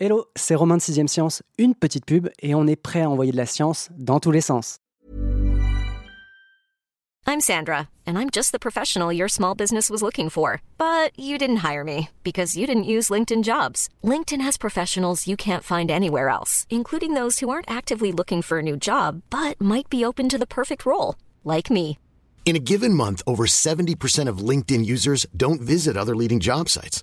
Hello, c'est Romain de 6ème Science, une petite pub et on est prêt à envoyer de la science dans tous les sens. I'm Sandra, and I'm just the professional your small business was looking for. But you didn't hire me because you didn't use LinkedIn jobs. LinkedIn has professionals you can't find anywhere else, including those who aren't actively looking for a new job but might be open to the perfect role, like me. In a given month, over 70% of LinkedIn users don't visit other leading job sites.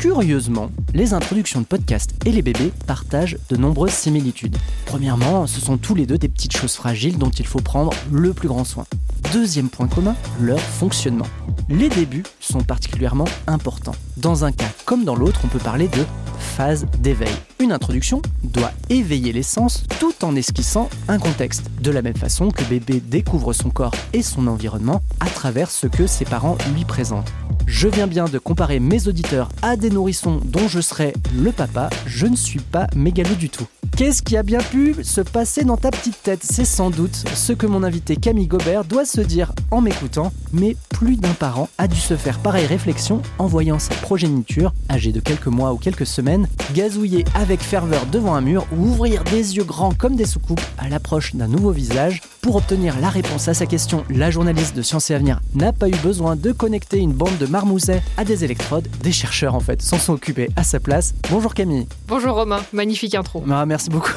Curieusement, les introductions de podcasts et les bébés partagent de nombreuses similitudes. Premièrement, ce sont tous les deux des petites choses fragiles dont il faut prendre le plus grand soin. Deuxième point commun, leur fonctionnement. Les débuts sont particulièrement importants. Dans un cas comme dans l'autre, on peut parler de d'éveil. Une introduction doit éveiller les sens tout en esquissant un contexte, de la même façon que bébé découvre son corps et son environnement à travers ce que ses parents lui présentent. Je viens bien de comparer mes auditeurs à des nourrissons dont je serai le papa, je ne suis pas mégalo du tout. Qu'est-ce qui a bien pu se passer dans ta petite tête? C'est sans doute ce que mon invité Camille Gobert doit se dire en m'écoutant, mais plus d'un parent a dû se faire pareille réflexion en voyant sa progéniture, âgée de quelques mois ou quelques semaines, gazouiller avec ferveur devant un mur ou ouvrir des yeux grands comme des soucoupes à l'approche d'un nouveau visage. Pour obtenir la réponse à sa question, la journaliste de Science et Avenir n'a pas eu besoin de connecter une bande de marmousets à des électrodes. Des chercheurs en fait s'en sont occupés à sa place. Bonjour Camille. Bonjour Romain, magnifique intro. Ah, merci beaucoup.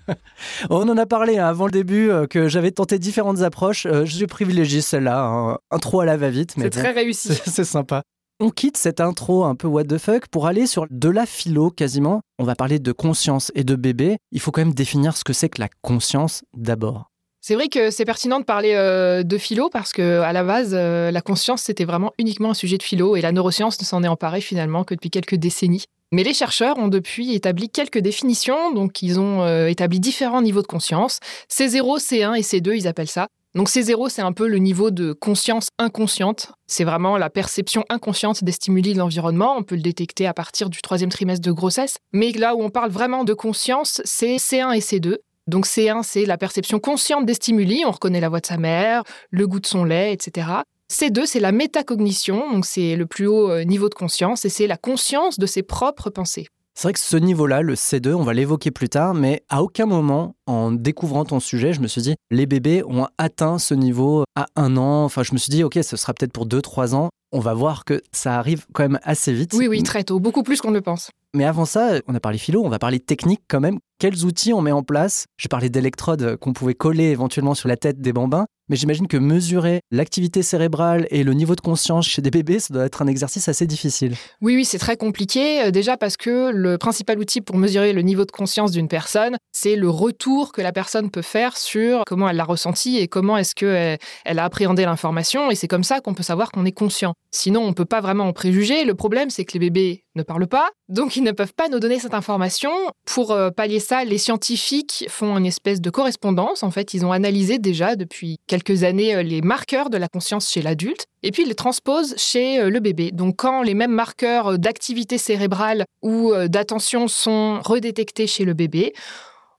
On en a parlé hein, avant le début euh, que j'avais tenté différentes approches. Euh, je privilégie celle-là, hein. intro à la va-vite. mais C'est bon, très réussi. c'est sympa. On quitte cette intro un peu what the fuck pour aller sur de la philo quasiment. On va parler de conscience et de bébé. Il faut quand même définir ce que c'est que la conscience d'abord. C'est vrai que c'est pertinent de parler euh, de philo parce que à la base, euh, la conscience c'était vraiment uniquement un sujet de philo et la neuroscience ne s'en est emparée finalement que depuis quelques décennies. Mais les chercheurs ont depuis établi quelques définitions, donc ils ont euh, établi différents niveaux de conscience. C0, C1 et C2, ils appellent ça. Donc C0, c'est un peu le niveau de conscience inconsciente. C'est vraiment la perception inconsciente des stimuli de l'environnement. On peut le détecter à partir du troisième trimestre de grossesse. Mais là où on parle vraiment de conscience, c'est C1 et C2. Donc C1, c'est la perception consciente des stimuli. On reconnaît la voix de sa mère, le goût de son lait, etc. C2, c'est la métacognition. Donc c'est le plus haut euh, niveau de conscience et c'est la conscience de ses propres pensées. C'est vrai que ce niveau-là, le C2, on va l'évoquer plus tard, mais à aucun moment, en découvrant ton sujet, je me suis dit, les bébés ont atteint ce niveau à un an. Enfin, je me suis dit, ok, ce sera peut-être pour deux, trois ans. On va voir que ça arrive quand même assez vite. Oui, oui, très tôt, beaucoup plus qu'on ne le pense. Mais avant ça, on a parlé philo, on va parler technique quand même. Quels outils on met en place J'ai parlé d'électrodes qu'on pouvait coller éventuellement sur la tête des bambins, mais j'imagine que mesurer l'activité cérébrale et le niveau de conscience chez des bébés, ça doit être un exercice assez difficile. Oui, oui, c'est très compliqué. euh, Déjà parce que le principal outil pour mesurer le niveau de conscience d'une personne, c'est le retour que la personne peut faire sur comment elle l'a ressenti et comment est-ce qu'elle elle a appréhendé l'information. Et c'est comme ça qu'on peut savoir qu'on est conscient. Sinon, on ne peut pas vraiment en préjuger. Le problème, c'est que les bébés ne parlent pas, donc ils ne peuvent pas nous donner cette information. Pour euh, pallier ça, les scientifiques font une espèce de correspondance. En fait, ils ont analysé déjà depuis quelques années euh, les marqueurs de la conscience chez l'adulte et puis ils les transposent chez euh, le bébé. Donc quand les mêmes marqueurs euh, d'activité cérébrale ou d'attention sont redétectés chez le bébé,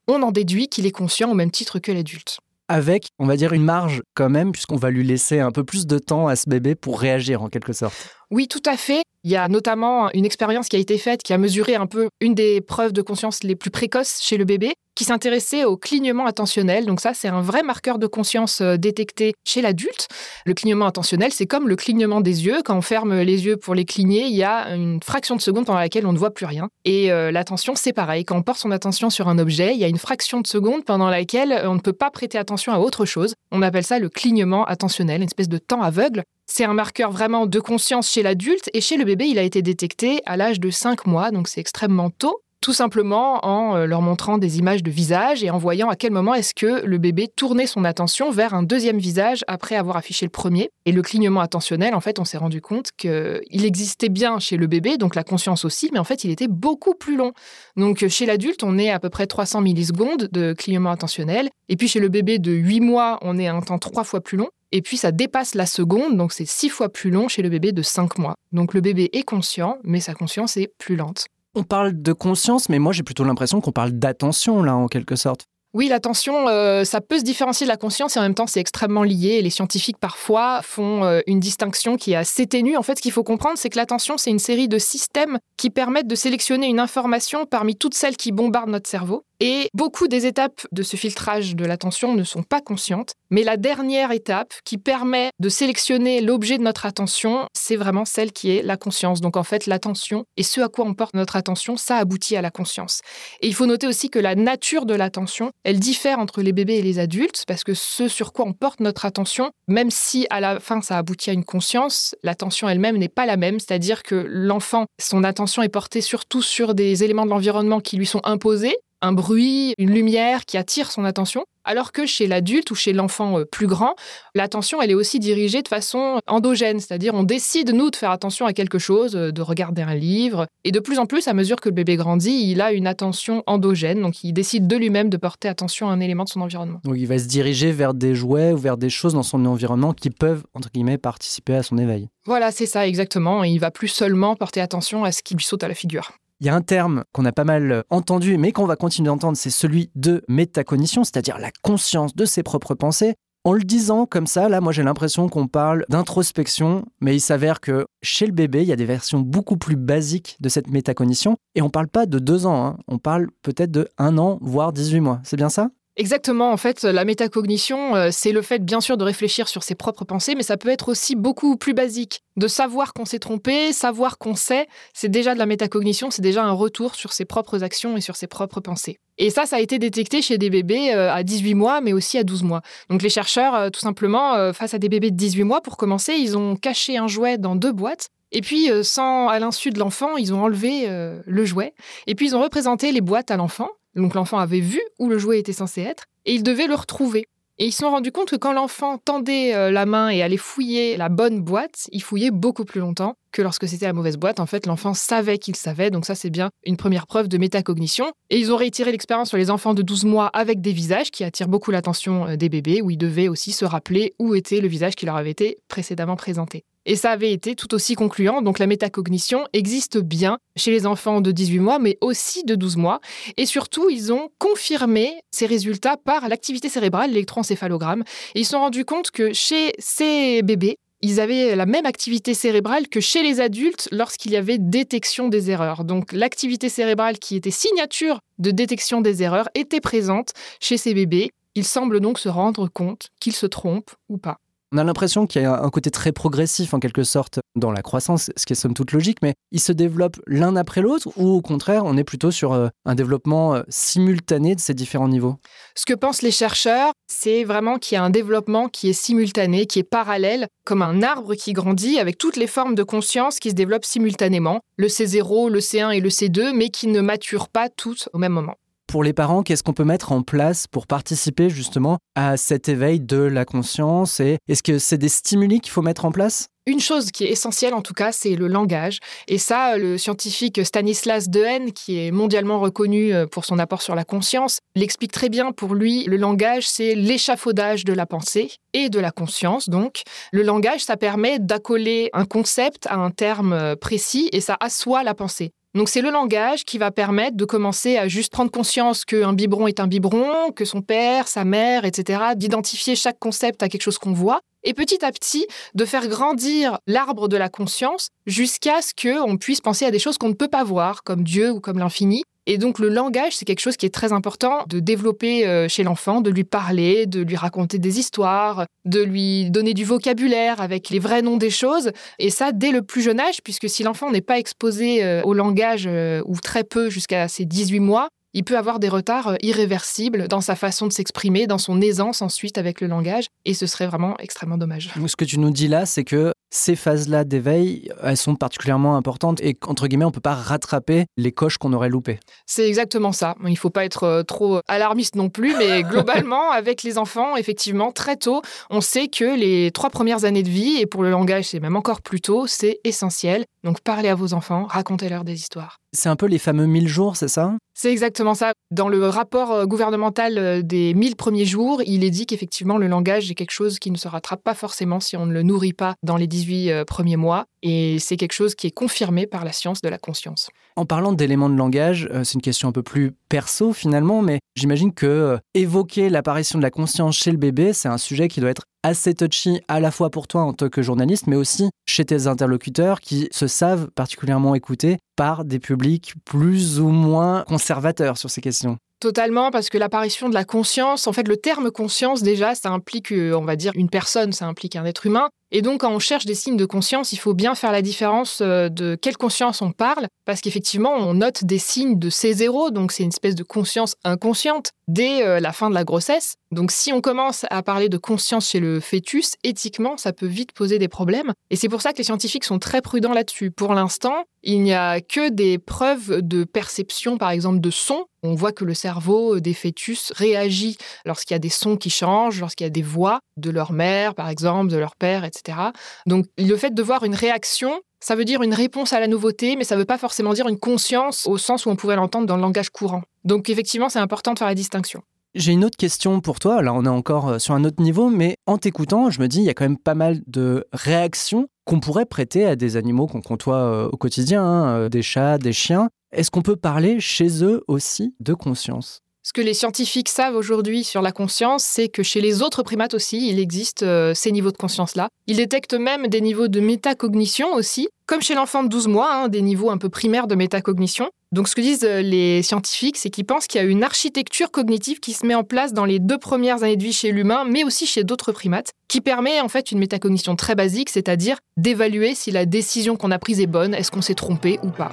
on en déduit qu'il est conscient au même titre que l'adulte. Avec, on va dire, une marge quand même, puisqu'on va lui laisser un peu plus de temps à ce bébé pour réagir en quelque sorte. Oui, tout à fait. Il y a notamment une expérience qui a été faite qui a mesuré un peu une des preuves de conscience les plus précoces chez le bébé, qui s'intéressait au clignement attentionnel. Donc ça, c'est un vrai marqueur de conscience euh, détecté chez l'adulte. Le clignement attentionnel, c'est comme le clignement des yeux. Quand on ferme les yeux pour les cligner, il y a une fraction de seconde pendant laquelle on ne voit plus rien. Et euh, l'attention, c'est pareil. Quand on porte son attention sur un objet, il y a une fraction de seconde pendant laquelle on ne peut pas prêter attention à autre chose. On appelle ça le clignement attentionnel, une espèce de temps aveugle. C'est un marqueur vraiment de conscience chez l'adulte et chez le bébé, il a été détecté à l'âge de 5 mois, donc c'est extrêmement tôt. tout simplement en euh, leur montrant des images de visage et en voyant à quel moment est-ce que le bébé tournait son attention vers un deuxième visage après avoir affiché le premier. Et le clignement attentionnel, en fait, on s'est rendu compte qu'il existait bien chez le bébé, donc la conscience aussi, mais en fait, il était beaucoup plus long. Donc chez l'adulte, on est à peu près 300 millisecondes de clignement attentionnel. Et puis chez le bébé de 8 mois, on est à un temps trois fois plus long. Et puis ça dépasse la seconde, donc c'est six fois plus long chez le bébé de 5 mois. Donc le bébé est conscient, mais sa conscience est plus lente. On parle de conscience, mais moi j'ai plutôt l'impression qu'on parle d'attention là en quelque sorte. Oui, l'attention, euh, ça peut se différencier de la conscience et en même temps, c'est extrêmement lié. les scientifiques, parfois, font euh, une distinction qui est assez ténue. En fait, ce qu'il faut comprendre, c'est que l'attention, c'est une série de systèmes qui permettent de sélectionner une information parmi toutes celles qui bombardent notre cerveau. Et beaucoup des étapes de ce filtrage de l'attention ne sont pas conscientes, mais la dernière étape qui permet de sélectionner l'objet de notre attention, c'est vraiment celle qui est la conscience. Donc en fait, l'attention et ce à quoi on porte notre attention, ça aboutit à la conscience. Et il faut noter aussi que la nature de l'attention, elle diffère entre les bébés et les adultes, parce que ce sur quoi on porte notre attention, même si à la fin ça aboutit à une conscience, l'attention elle-même n'est pas la même, c'est-à-dire que l'enfant, son attention est portée surtout sur des éléments de l'environnement qui lui sont imposés, un bruit, une lumière qui attire son attention, alors que chez l'adulte ou chez l'enfant euh, plus grand, l'attention, elle est aussi dirigée de façon endogène, c'est-à-dire on décide, nous, de faire attention à quelque chose, euh, de regarder un livre, et de plus en plus, à mesure que le bébé grandit, il a une attention endogène, donc il décide de lui-même de porter attention à un élément de son environnement. Donc il va se diriger vers des jouets ou vers des choses dans son environnement qui peuvent, entre guillemets, participer à son éveil. Voilà, c'est ça, exactement, et il va plus seulement porter attention à ce qui lui saute à la figure. Il y a un terme qu'on a pas mal entendu, mais qu'on va continuer d'entendre, c'est celui de métacognition, c'est-à-dire la conscience de ses propres pensées. En le disant comme ça, là, moi j'ai l'impression qu'on parle d'introspection, mais il s'avère que chez le bébé, il y a des versions beaucoup plus basiques de cette métacognition, et on parle pas de deux ans, hein. on parle peut-être de un an, voire 18 mois. C'est bien ça? Exactement, en fait, la métacognition, euh, c'est le fait bien sûr de réfléchir sur ses propres pensées, mais ça peut être aussi beaucoup plus basique. De savoir qu'on s'est trompé, savoir qu'on sait, c'est déjà de la métacognition, c'est déjà un retour sur ses propres actions et sur ses propres pensées. Et ça, ça a été détecté chez des bébés euh, à 18 mois, mais aussi à 12 mois. Donc les chercheurs, euh, tout simplement, face à des bébés de 18 mois, pour commencer, ils ont caché un jouet dans deux boîtes. Et puis, sans à l'insu de l'enfant, ils ont enlevé le jouet. Et puis, ils ont représenté les boîtes à l'enfant. Donc l'enfant avait vu où le jouet était censé être et il devait le retrouver. Et ils se sont rendus compte que quand l'enfant tendait euh, la main et allait fouiller la bonne boîte, il fouillait beaucoup plus longtemps que lorsque c'était la mauvaise boîte. En fait, l'enfant savait qu'il savait, donc ça c'est bien une première preuve de métacognition. Et ils ont réitéré l'expérience sur les enfants de 12 mois avec des visages qui attirent beaucoup l'attention euh, des bébés, où ils devaient aussi se rappeler où était le visage qui leur avait été précédemment présenté. Et ça avait été tout aussi concluant. Donc la métacognition existe bien chez les enfants de 18 mois, mais aussi de 12 mois. Et surtout, ils ont confirmé ces résultats par l'activité cérébrale, l'électroencéphalogramme. Et ils se sont rendus compte que chez ces bébés, ils avaient la même activité cérébrale que chez les adultes lorsqu'il y avait détection des erreurs. Donc l'activité cérébrale qui était signature de détection des erreurs était présente chez ces bébés. Ils semblent donc se rendre compte qu'ils se trompent ou pas. On a l'impression qu'il y a un côté très progressif en quelque sorte dans la croissance, ce qui est somme toute logique, mais ils se développent l'un après l'autre ou au contraire, on est plutôt sur euh, un développement euh, simultané de ces différents niveaux? Ce que pensent les chercheurs, c'est vraiment qu'il y a un développement qui est simultané, qui est parallèle, comme un arbre qui grandit avec toutes les formes de conscience qui se développent simultanément, le C0, le C1 et le C2, mais qui ne maturent pas toutes au même moment pour les parents, qu'est-ce qu'on peut mettre en place pour participer justement à cet éveil de la conscience Et est-ce que c'est des stimuli qu'il faut mettre en place? Une chose qui est essentielle en tout cas, c'est le langage. Et ça, le scientifique Stanislas Dehaene, qui est mondialement reconnu euh, pour son apport sur la conscience, l'explique très bien. Pour lui, le langage, c'est l'échafaudage de la pensée et de la conscience. Donc, le langage, ça permet d'accoler un concept à un terme euh, précis et ça assoit la pensée. Donc c'est le langage qui va permettre de commencer à juste prendre conscience qu'un biberon est un biberon, que son père, sa mère, etc., d'identifier chaque concept à quelque chose qu'on voit, et petit à petit de faire grandir l'arbre de la conscience jusqu'à ce qu'on puisse penser à des choses qu'on ne peut pas voir, comme Dieu ou comme l'infini, et donc le langage, c'est quelque chose qui est très important de développer euh, chez l'enfant, de lui parler, de lui raconter des histoires, de lui donner du vocabulaire avec les vrais noms des choses. Et ça, dès le plus jeune âge, puisque si l'enfant n'est pas exposé euh, au langage euh, ou très peu jusqu'à ses 18 mois, il peut avoir des retards irréversibles dans sa façon de s'exprimer, dans son aisance ensuite avec le langage, et ce serait vraiment extrêmement dommage. Ce que tu nous dis là, c'est que ces phases-là d'éveil, elles sont particulièrement importantes et qu'entre guillemets, on ne peut pas rattraper les coches qu'on aurait loupées. C'est exactement ça. Il ne faut pas être euh, trop alarmiste non plus, mais globalement, avec les enfants, effectivement, très tôt, on sait que les trois premières années de vie, et pour le langage, c'est même encore plus tôt, c'est essentiel. Donc parlez à vos enfants, racontez-leur des histoires. C'est un peu les fameux 1000 jours, c'est ça? C'est exactement ça. Dans le rapport euh, gouvernemental euh, des 1000 premiers jours, il est dit qu'effectivement, le langage est quelque chose qui ne se rattrape pas forcément si on ne le nourrit pas dans les 18 euh, premiers mois. Et c'est quelque chose qui est confirmé par la science de la conscience. En parlant d'éléments de langage, c'est une question un peu plus perso finalement, mais j'imagine que évoquer l'apparition de la conscience chez le bébé, c'est un sujet qui doit être assez touchy à la fois pour toi en tant que journaliste, mais aussi chez tes interlocuteurs qui se savent particulièrement écoutés par des publics plus ou moins conservateurs sur ces questions. Totalement, parce que l'apparition de la conscience, en fait, le terme conscience, déjà, ça implique, euh, on va dire, une personne, ça implique un être humain. Et donc, quand on cherche des signes de conscience, il faut bien faire la différence euh, de quelle conscience on parle, parce qu'effectivement, on note des signes de C0, donc c'est une espèce de conscience inconsciente, dès euh, la fin de la grossesse. Donc, si on commence à parler de conscience chez le fœtus, éthiquement, ça peut vite poser des problèmes. Et c'est pour ça que les scientifiques sont très prudents là-dessus. Pour l'instant, il n'y a que des preuves de perception, par exemple, de son. On voit que le cerveau des fœtus réagit lorsqu'il y a des sons qui changent, lorsqu'il y a des voix de leur mère, par exemple, de leur père, etc. Donc le fait de voir une réaction, ça veut dire une réponse à la nouveauté, mais ça ne veut pas forcément dire une conscience au sens où on pourrait l'entendre dans le langage courant. Donc effectivement, c'est important de faire la distinction. J'ai une autre question pour toi. Là, on est encore euh, sur un autre niveau, mais en t'écoutant, je me dis, il y a quand même pas mal de réactions qu'on pourrait prêter à des animaux qu'on côtoie euh, au quotidien, hein, euh, des chats, des chiens. Est-ce qu'on peut parler chez eux aussi de conscience? Ce que les scientifiques savent aujourd'hui sur la conscience, c'est que chez les autres primates aussi, il existe euh, ces niveaux de conscience-là. Ils détectent même des niveaux de métacognition aussi, comme chez l'enfant de 12 mois, hein, des niveaux un peu primaires de métacognition. Donc ce que disent euh, les scientifiques, c'est qu'ils pensent qu'il y a une architecture cognitive qui se met en place dans les deux premières années de vie chez l'humain, mais aussi chez d'autres primates, qui permet en fait une métacognition très basique, c'est-à-dire d'évaluer si la décision qu'on a prise est bonne, est-ce qu'on s'est trompé ou pas.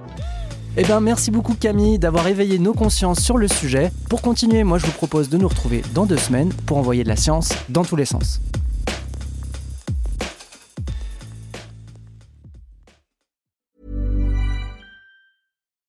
Eh bien, merci beaucoup Camille d'avoir éveillé nos consciences sur le sujet. Pour continuer, moi je vous propose de nous retrouver dans deux semaines pour envoyer de la science dans tous les sens.